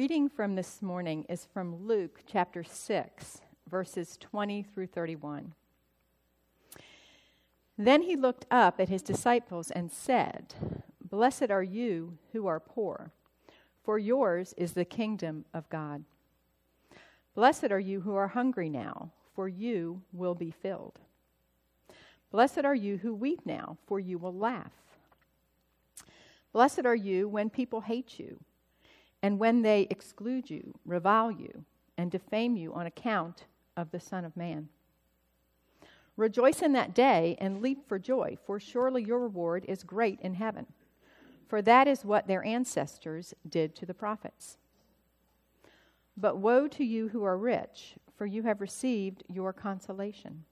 Reading from this morning is from Luke chapter 6, verses 20 through 31. Then he looked up at his disciples and said, Blessed are you who are poor, for yours is the kingdom of God. Blessed are you who are hungry now, for you will be filled. Blessed are you who weep now, for you will laugh. Blessed are you when people hate you and when they exclude you, revile you, and defame you on account of the Son of Man. Rejoice in that day and leap for joy, for surely your reward is great in heaven. For that is what their ancestors did to the prophets. But woe to you who are rich, for you have received your consolation.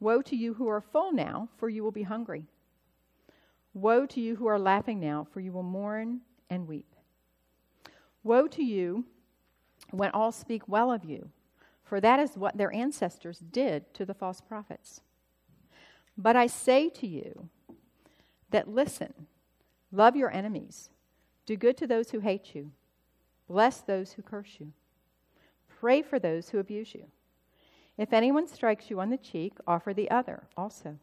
Woe to you who are full now, for you will be hungry. Woe to you who are laughing now, for you will mourn and weep. Woe to you when all speak well of you, for that is what their ancestors did to the false prophets. But I say to you that listen, love your enemies, do good to those who hate you, bless those who curse you, pray for those who abuse you. If anyone strikes you on the cheek, offer the other also.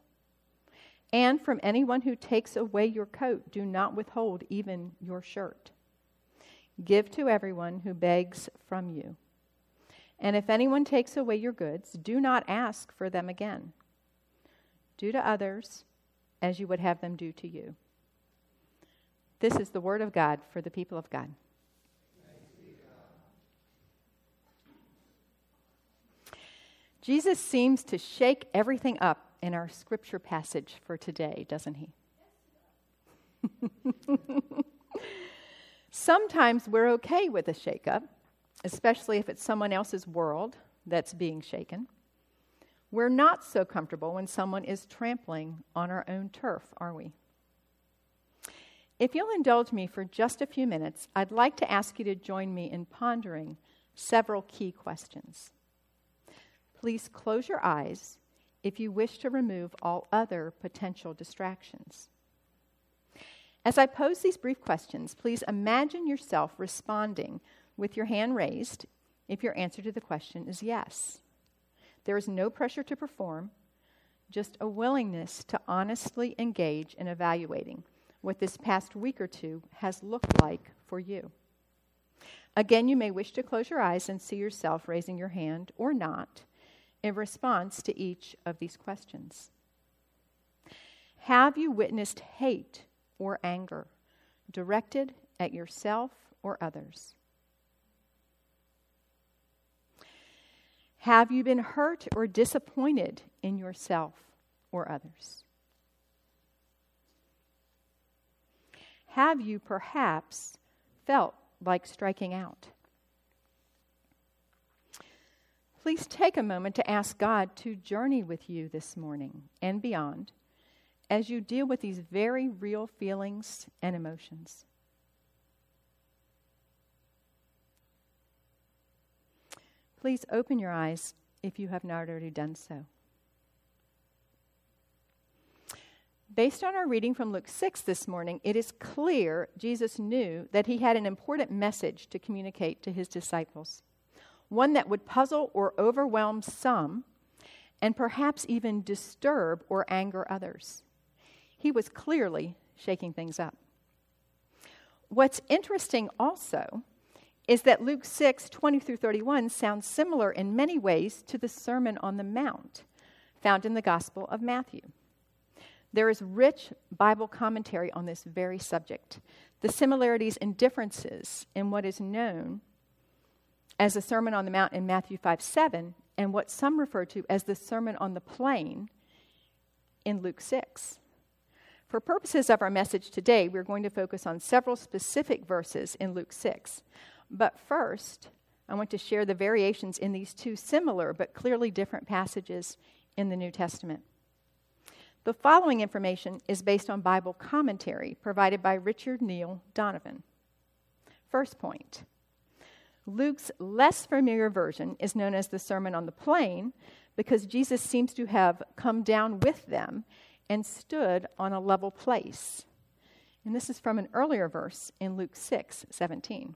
And from anyone who takes away your coat, do not withhold even your shirt. Give to everyone who begs from you. And if anyone takes away your goods, do not ask for them again. Do to others as you would have them do to you. This is the word of God for the people of God. Jesus seems to shake everything up in our scripture passage for today, doesn't he? Sometimes we're okay with a shakeup, especially if it's someone else's world that's being shaken. We're not so comfortable when someone is trampling on our own turf, are we? If you'll indulge me for just a few minutes, I'd like to ask you to join me in pondering several key questions. Please close your eyes if you wish to remove all other potential distractions. As I pose these brief questions, please imagine yourself responding with your hand raised if your answer to the question is yes. There is no pressure to perform, just a willingness to honestly engage in evaluating what this past week or two has looked like for you. Again, you may wish to close your eyes and see yourself raising your hand or not in response to each of these questions. Have you witnessed hate or anger directed at yourself or others? Have you been hurt or disappointed in yourself or others? Have you perhaps felt like striking out? Please take a moment to ask God to journey with you this morning and beyond as you deal with these very real feelings and emotions. Please open your eyes if you have not already done so. Based on our reading from Luke 6 this morning, it is clear Jesus knew that he had an important message to communicate to his disciples, one that would puzzle or overwhelm some, and perhaps even disturb or anger others he was clearly shaking things up. What's interesting also is that Luke 6, 20 through 31 sounds similar in many ways to the Sermon on the Mount found in the Gospel of Matthew. There is rich Bible commentary on this very subject. The similarities and differences in what is known as the Sermon on the Mount in Matthew 5 7 and what some refer to as the Sermon on the Plain in Luke 6. For purposes of our message today, we're going to focus on several specific verses in Luke 6. But first, I want to share the variations in these two similar but clearly different passages in the New Testament. The following information is based on Bible commentary provided by Richard Niell Donovan. First point Luke's less familiar version is known as the Sermon on the Plain because Jesus seems to have come down with them and stood on a level place. And this is from an earlier verse in Luke 6 17.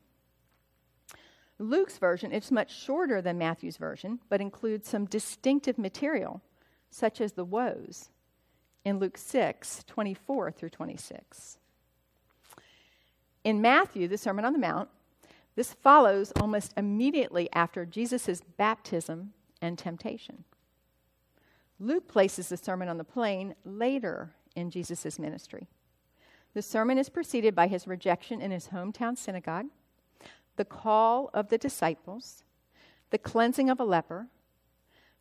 Luke's version is much shorter than Matthew's version, but includes some distinctive material, such as the woes, in Luke 6 24 through 26. In Matthew, the Sermon on the Mount, this follows almost immediately after Jesus' baptism and temptation. Luke places the Sermon on the Plain later in Jesus' ministry. The sermon is preceded by his rejection in his hometown synagogue, the call of the disciples, the cleansing of a leper,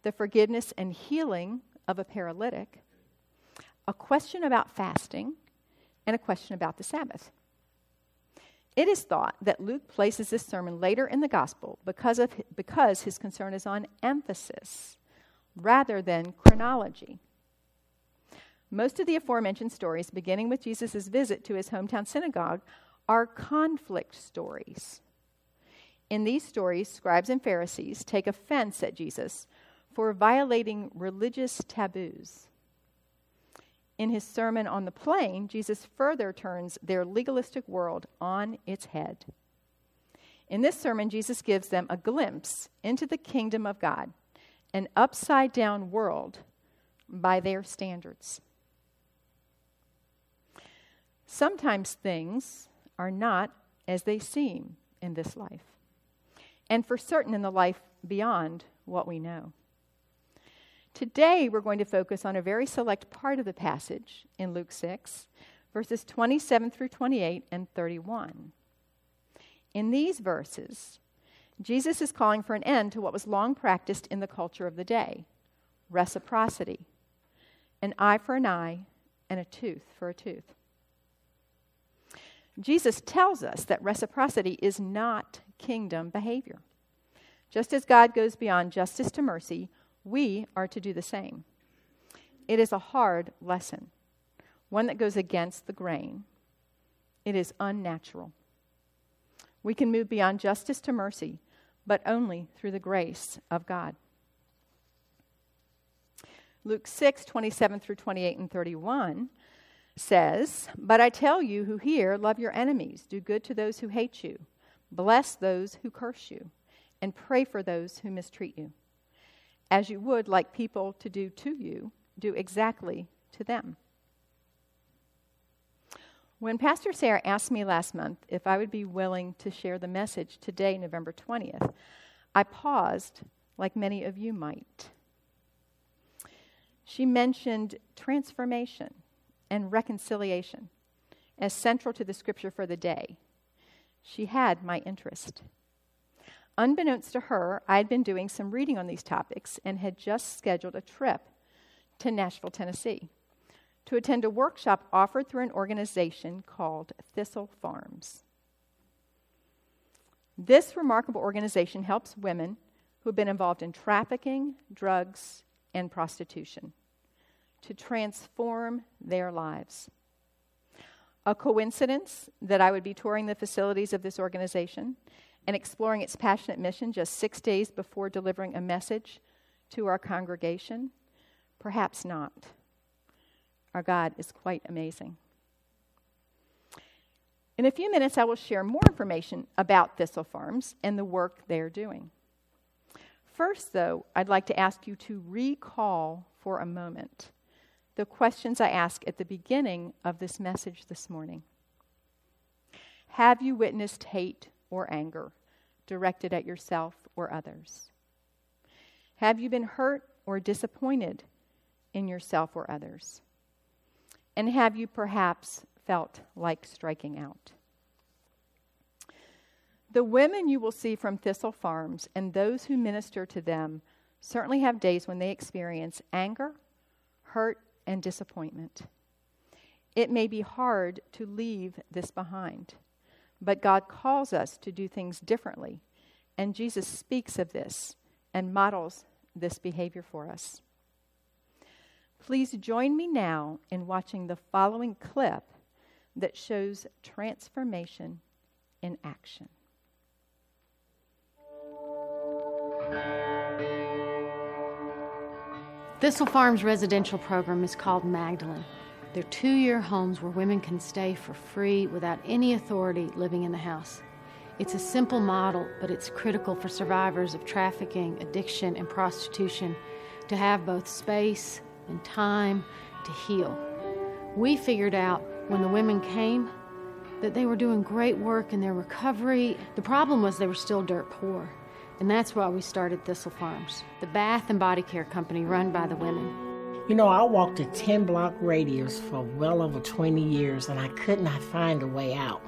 the forgiveness and healing of a paralytic, a question about fasting, and a question about the Sabbath. It is thought that Luke places this sermon later in the gospel because, of, because his concern is on emphasis rather than chronology. Most of the aforementioned stories, beginning with Jesus' visit to his hometown synagogue, are conflict stories. In these stories, scribes and Pharisees take offense at Jesus for violating religious taboos. In his Sermon on the Plain, Jesus further turns their legalistic world on its head. In this sermon, Jesus gives them a glimpse into the kingdom of God, an upside down world by their standards. Sometimes things are not as they seem in this life, and for certain in the life beyond what we know. Today, we're going to focus on a very select part of the passage in Luke 6, verses 27 through 28 and 31. In these verses, Jesus is calling for an end to what was long practiced in the culture of the day reciprocity, an eye for an eye, and a tooth for a tooth. Jesus tells us that reciprocity is not kingdom behavior. Just as God goes beyond justice to mercy, we are to do the same. It is a hard lesson, one that goes against the grain. It is unnatural. We can move beyond justice to mercy, but only through the grace of God. Luke 6, 27 through 28 and 31 says, But I tell you who hear, love your enemies, do good to those who hate you, bless those who curse you, and pray for those who mistreat you as you would like people to do to you, do exactly to them. When Pastor Sarah asked me last month if I would be willing to share the message today, November 20th, I paused like many of you might. She mentioned transformation and reconciliation as central to the scripture for the day. She had my interest. Unbeknownst to her, I had been doing some reading on these topics and had just scheduled a trip to Nashville, Tennessee, to attend a workshop offered through an organization called Thistle Farms. This remarkable organization helps women who have been involved in trafficking, drugs, and prostitution to transform their lives. A coincidence that I would be touring the facilities of this organization and exploring its passionate mission just six days before delivering a message to our congregation? Perhaps not. Our God is quite amazing. In a few minutes, I will share more information about Thistle Farms and the work they're doing. First, though, I'd like to ask you to recall for a moment the questions I asked at the beginning of this message this morning. Have you witnessed hate or anger directed at yourself or others? Have you been hurt or disappointed in yourself or others? And have you perhaps felt like striking out? The women you will see from Thistle Farms and those who minister to them certainly have days when they experience anger, hurt, and disappointment. It may be hard to leave this behind, but God calls us to do things differently, and Jesus speaks of this and models this behavior for us. Please join me now in watching the following clip that shows transformation in action. Thistle Farms residential program is called Magdalene. They're two year homes where women can stay for free without any authority living in the house. It's a simple model, but it's critical for survivors of trafficking, addiction, and prostitution to have both space and time to heal. We figured out when the women came that they were doing great work in their recovery. The problem was they were still dirt poor. And that's why we started Thistle Farms, the bath and body care company run by the women. You know, I walked a 10 block radius for well over 20 years and I could not find a way out.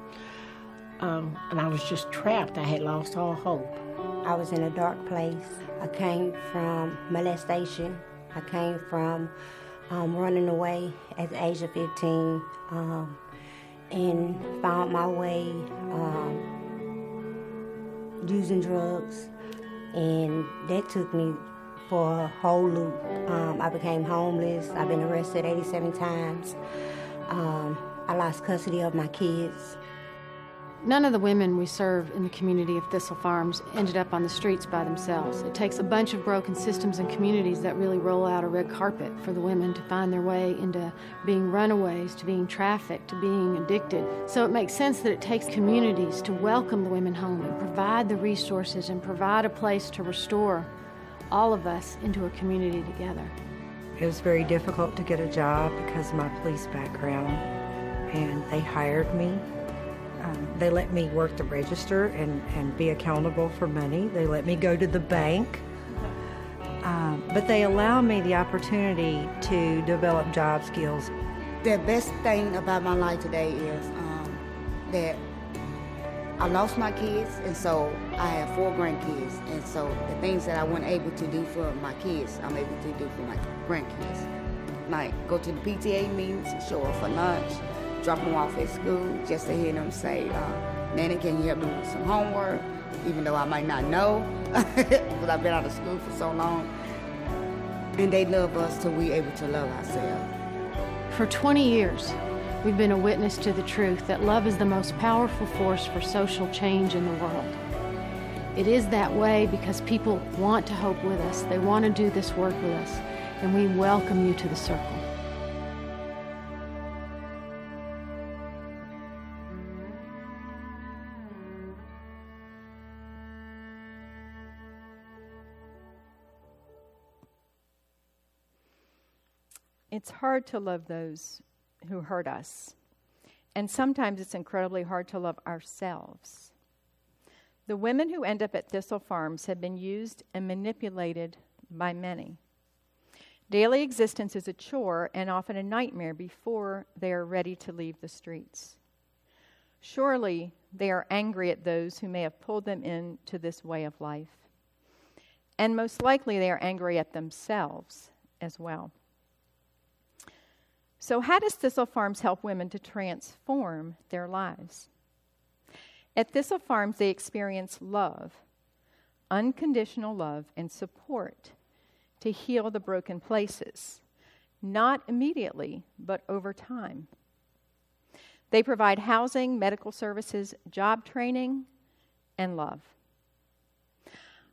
Um, and I was just trapped. I had lost all hope. I was in a dark place. I came from molestation. I came from um, running away at the age of 15 um, and found my way um, using drugs and that took me for a whole loop. Um, I became homeless. I've been arrested 87 times. Um, I lost custody of my kids. None of the women we serve in the community of Thistle Farms ended up on the streets by themselves. It takes a bunch of broken systems and communities that really roll out a red carpet for the women to find their way into being runaways, to being trafficked, to being addicted. So it makes sense that it takes communities to welcome the women home and provide the resources and provide a place to restore all of us into a community together. It was very difficult to get a job because of my police background, and they hired me um, they let me work the register and, and be accountable for money. They let me go to the bank. Um, but they allow me the opportunity to develop job skills. The best thing about my life today is um, that I lost my kids, and so I have four grandkids. And so the things that I wasn't able to do for my kids, I'm able to do for my grandkids. Like go to the PTA meetings, show up for lunch, drop them off at school just to hear them say, uh, Nanny, can you help me with some homework? Even though I might not know, because I've been out of school for so long. And they love us till we're able to love ourselves. For 20 years, we've been a witness to the truth that love is the most powerful force for social change in the world. It is that way because people want to hope with us. They want to do this work with us. And we welcome you to the circle. It's hard to love those who hurt us. And sometimes it's incredibly hard to love ourselves. The women who end up at Thistle Farms have been used and manipulated by many. Daily existence is a chore and often a nightmare before they are ready to leave the streets. Surely they are angry at those who may have pulled them into this way of life. And most likely they are angry at themselves as well. So, how does Thistle Farms help women to transform their lives? At Thistle Farms, they experience love, unconditional love, and support to heal the broken places, not immediately, but over time. They provide housing, medical services, job training, and love.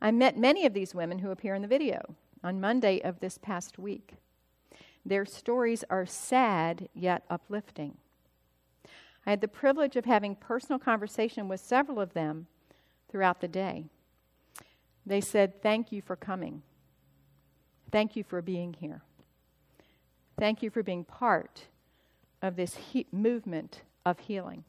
I met many of these women who appear in the video on Monday of this past week. Their stories are sad yet uplifting. I had the privilege of having personal conversation with several of them throughout the day. They said, Thank you for coming. Thank you for being here. Thank you for being part of this he- movement of healing.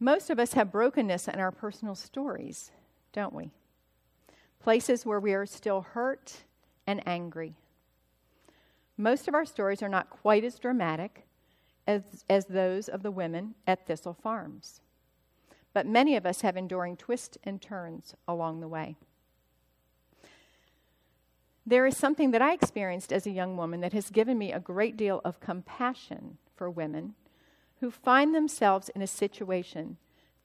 Most of us have brokenness in our personal stories, don't we? Places where we are still hurt and angry. Most of our stories are not quite as dramatic as, as those of the women at Thistle Farms, but many of us have enduring twists and turns along the way. There is something that I experienced as a young woman that has given me a great deal of compassion for women who find themselves in a situation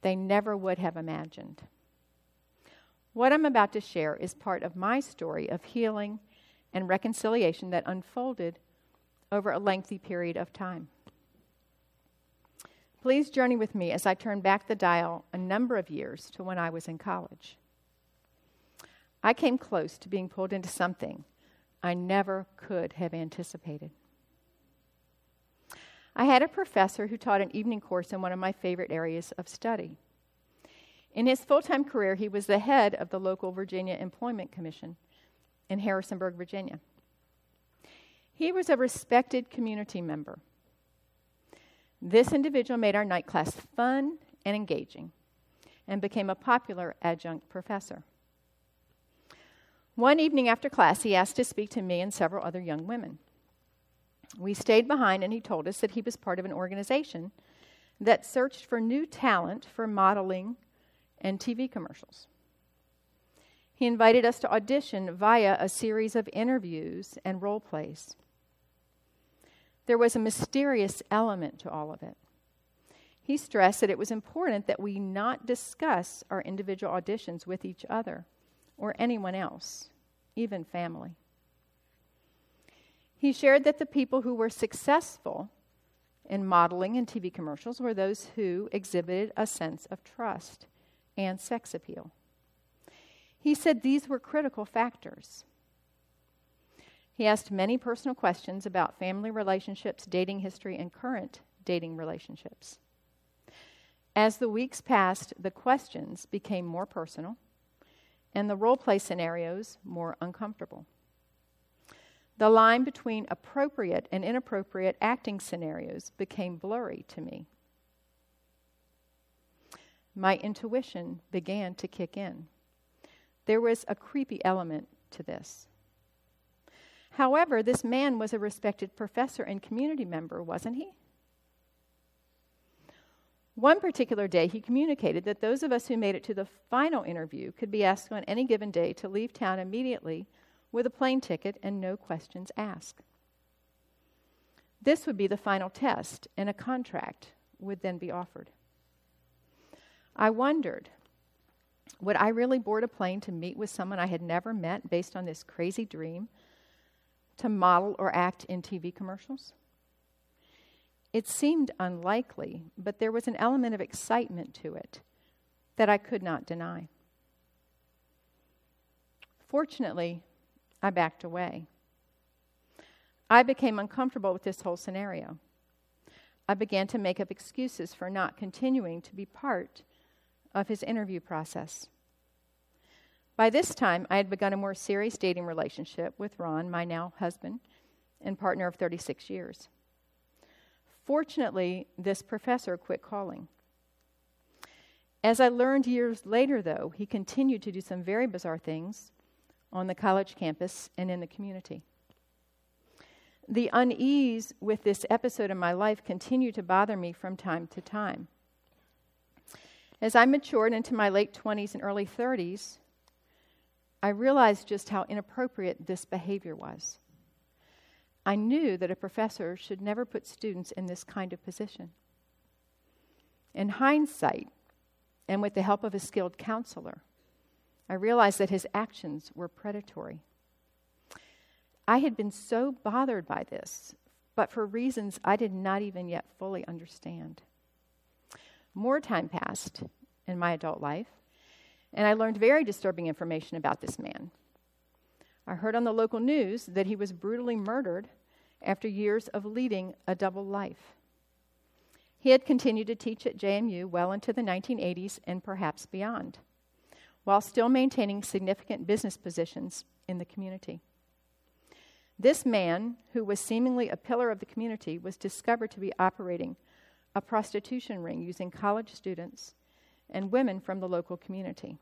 they never would have imagined. What I'm about to share is part of my story of healing and reconciliation that unfolded over a lengthy period of time. Please journey with me as I turn back the dial a number of years to when I was in college. I came close to being pulled into something I never could have anticipated. I had a professor who taught an evening course in one of my favorite areas of study. In his full time career, he was the head of the local Virginia Employment Commission in Harrisonburg, Virginia. He was a respected community member. This individual made our night class fun and engaging and became a popular adjunct professor. One evening after class, he asked to speak to me and several other young women. We stayed behind, and he told us that he was part of an organization that searched for new talent for modeling and TV commercials. He invited us to audition via a series of interviews and role plays. There was a mysterious element to all of it. He stressed that it was important that we not discuss our individual auditions with each other or anyone else, even family. He shared that the people who were successful in modeling and TV commercials were those who exhibited a sense of trust and sex appeal. He said these were critical factors. He asked many personal questions about family relationships, dating history, and current dating relationships. As the weeks passed, the questions became more personal and the role play scenarios more uncomfortable. The line between appropriate and inappropriate acting scenarios became blurry to me. My intuition began to kick in. There was a creepy element to this. However, this man was a respected professor and community member, wasn't he? One particular day, he communicated that those of us who made it to the final interview could be asked on any given day to leave town immediately with a plane ticket and no questions asked. This would be the final test, and a contract would then be offered. I wondered would I really board a plane to meet with someone I had never met based on this crazy dream to model or act in TV commercials? It seemed unlikely, but there was an element of excitement to it that I could not deny. Fortunately, I backed away. I became uncomfortable with this whole scenario. I began to make up excuses for not continuing to be part of his interview process. By this time, I had begun a more serious dating relationship with Ron, my now husband and partner of 36 years. Fortunately, this professor quit calling. As I learned years later, though, he continued to do some very bizarre things on the college campus and in the community. The unease with this episode in my life continued to bother me from time to time. As I matured into my late 20s and early 30s, I realized just how inappropriate this behavior was. I knew that a professor should never put students in this kind of position. In hindsight, and with the help of a skilled counselor, I realized that his actions were predatory. I had been so bothered by this, but for reasons I did not even yet fully understand. More time passed in my adult life, and I learned very disturbing information about this man. I heard on the local news that he was brutally murdered after years of leading a double life. He had continued to teach at JMU well into the 1980s and perhaps beyond, while still maintaining significant business positions in the community. This man, who was seemingly a pillar of the community, was discovered to be operating a prostitution ring using college students and women from the local community.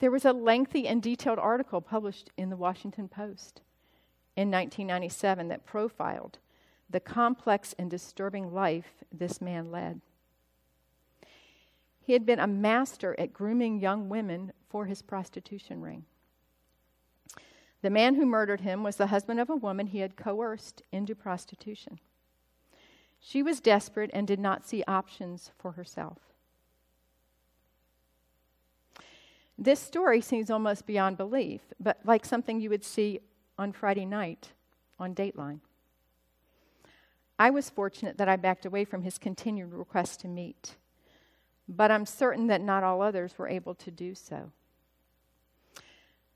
There was a lengthy and detailed article published in the Washington Post in 1997 that profiled the complex and disturbing life this man led. He had been a master at grooming young women for his prostitution ring. The man who murdered him was the husband of a woman he had coerced into prostitution. She was desperate and did not see options for herself. This story seems almost beyond belief, but like something you would see on Friday night on Dateline. I was fortunate that I backed away from his continued request to meet, but I'm certain that not all others were able to do so.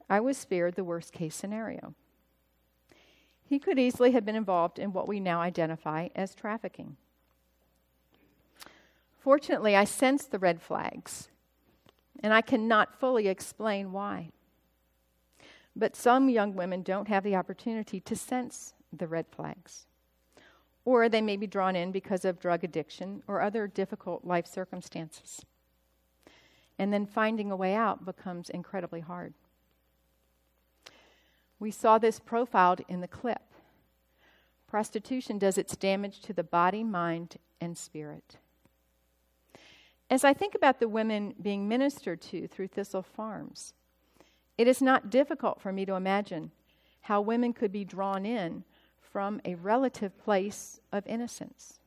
I was spared the worst case scenario. He could easily have been involved in what we now identify as trafficking. Fortunately, I sensed the red flags, and I cannot fully explain why. But some young women don't have the opportunity to sense the red flags or they may be drawn in because of drug addiction or other difficult life circumstances. And then finding a way out becomes incredibly hard. We saw this profiled in the clip. Prostitution does its damage to the body, mind, and spirit. As I think about the women being ministered to through Thistle Farms, it is not difficult for me to imagine how women could be drawn in from a relative place of innocence.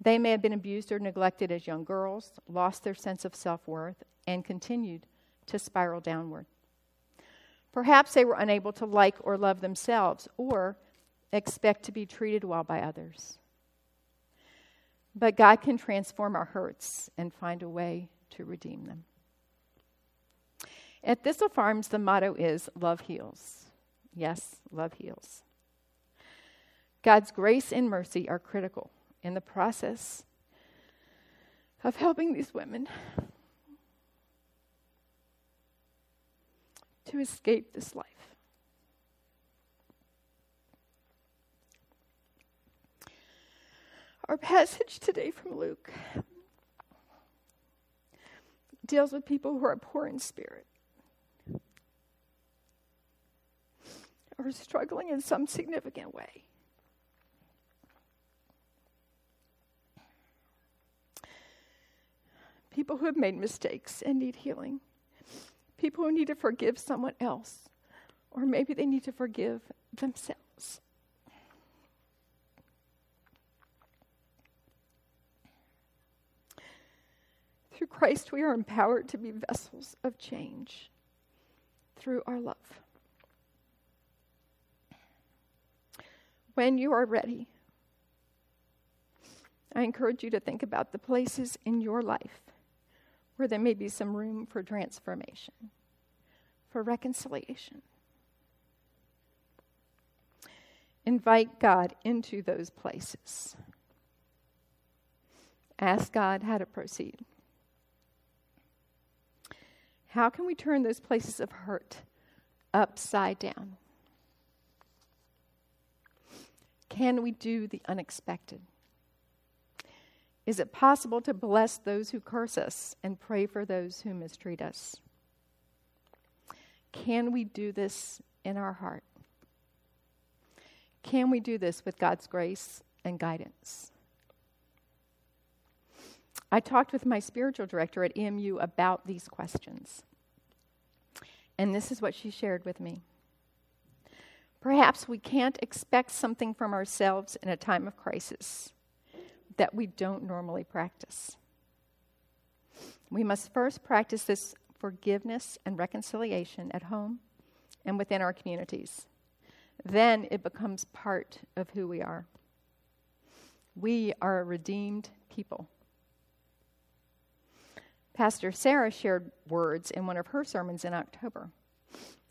They may have been abused or neglected as young girls, lost their sense of self worth, and continued to spiral downward. Perhaps they were unable to like or love themselves or expect to be treated well by others. But God can transform our hurts and find a way to redeem them. At Thistle Farms, the motto is Love Heals. Yes, love heals. God's grace and mercy are critical in the process of helping these women to escape this life. Our passage today from Luke deals with people who are poor in spirit, or struggling in some significant way. people who have made mistakes and need healing, people who need to forgive someone else, or maybe they need to forgive themselves. Through Christ, we are empowered to be vessels of change through our love. When you are ready, I encourage you to think about the places in your life where there may be some room for transformation, for reconciliation. Invite God into those places. Ask God how to proceed. How can we turn those places of hurt upside down? Can we do the unexpected? Is it possible to bless those who curse us and pray for those who mistreat us? Can we do this in our heart? Can we do this with God's grace and guidance? I talked with my spiritual director at EMU about these questions. And this is what she shared with me. Perhaps we can't expect something from ourselves in a time of crisis that we don't normally practice. We must first practice this forgiveness and reconciliation at home and within our communities. Then it becomes part of who we are. We are a redeemed people. Pastor Sarah shared words in one of her sermons in October.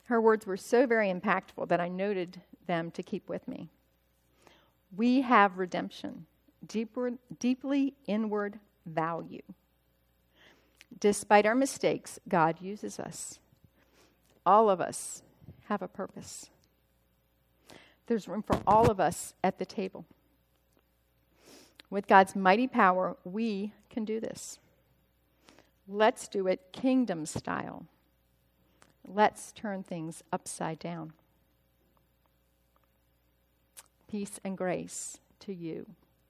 Her words were so very impactful that I noted them to keep with me. We have redemption deeper, deeply inward value. Despite our mistakes, God uses us. All of us have a purpose. There's room for all of us at the table. With God's mighty power, we can do this. Let's do it kingdom style. Let's turn things upside down. Peace and grace to you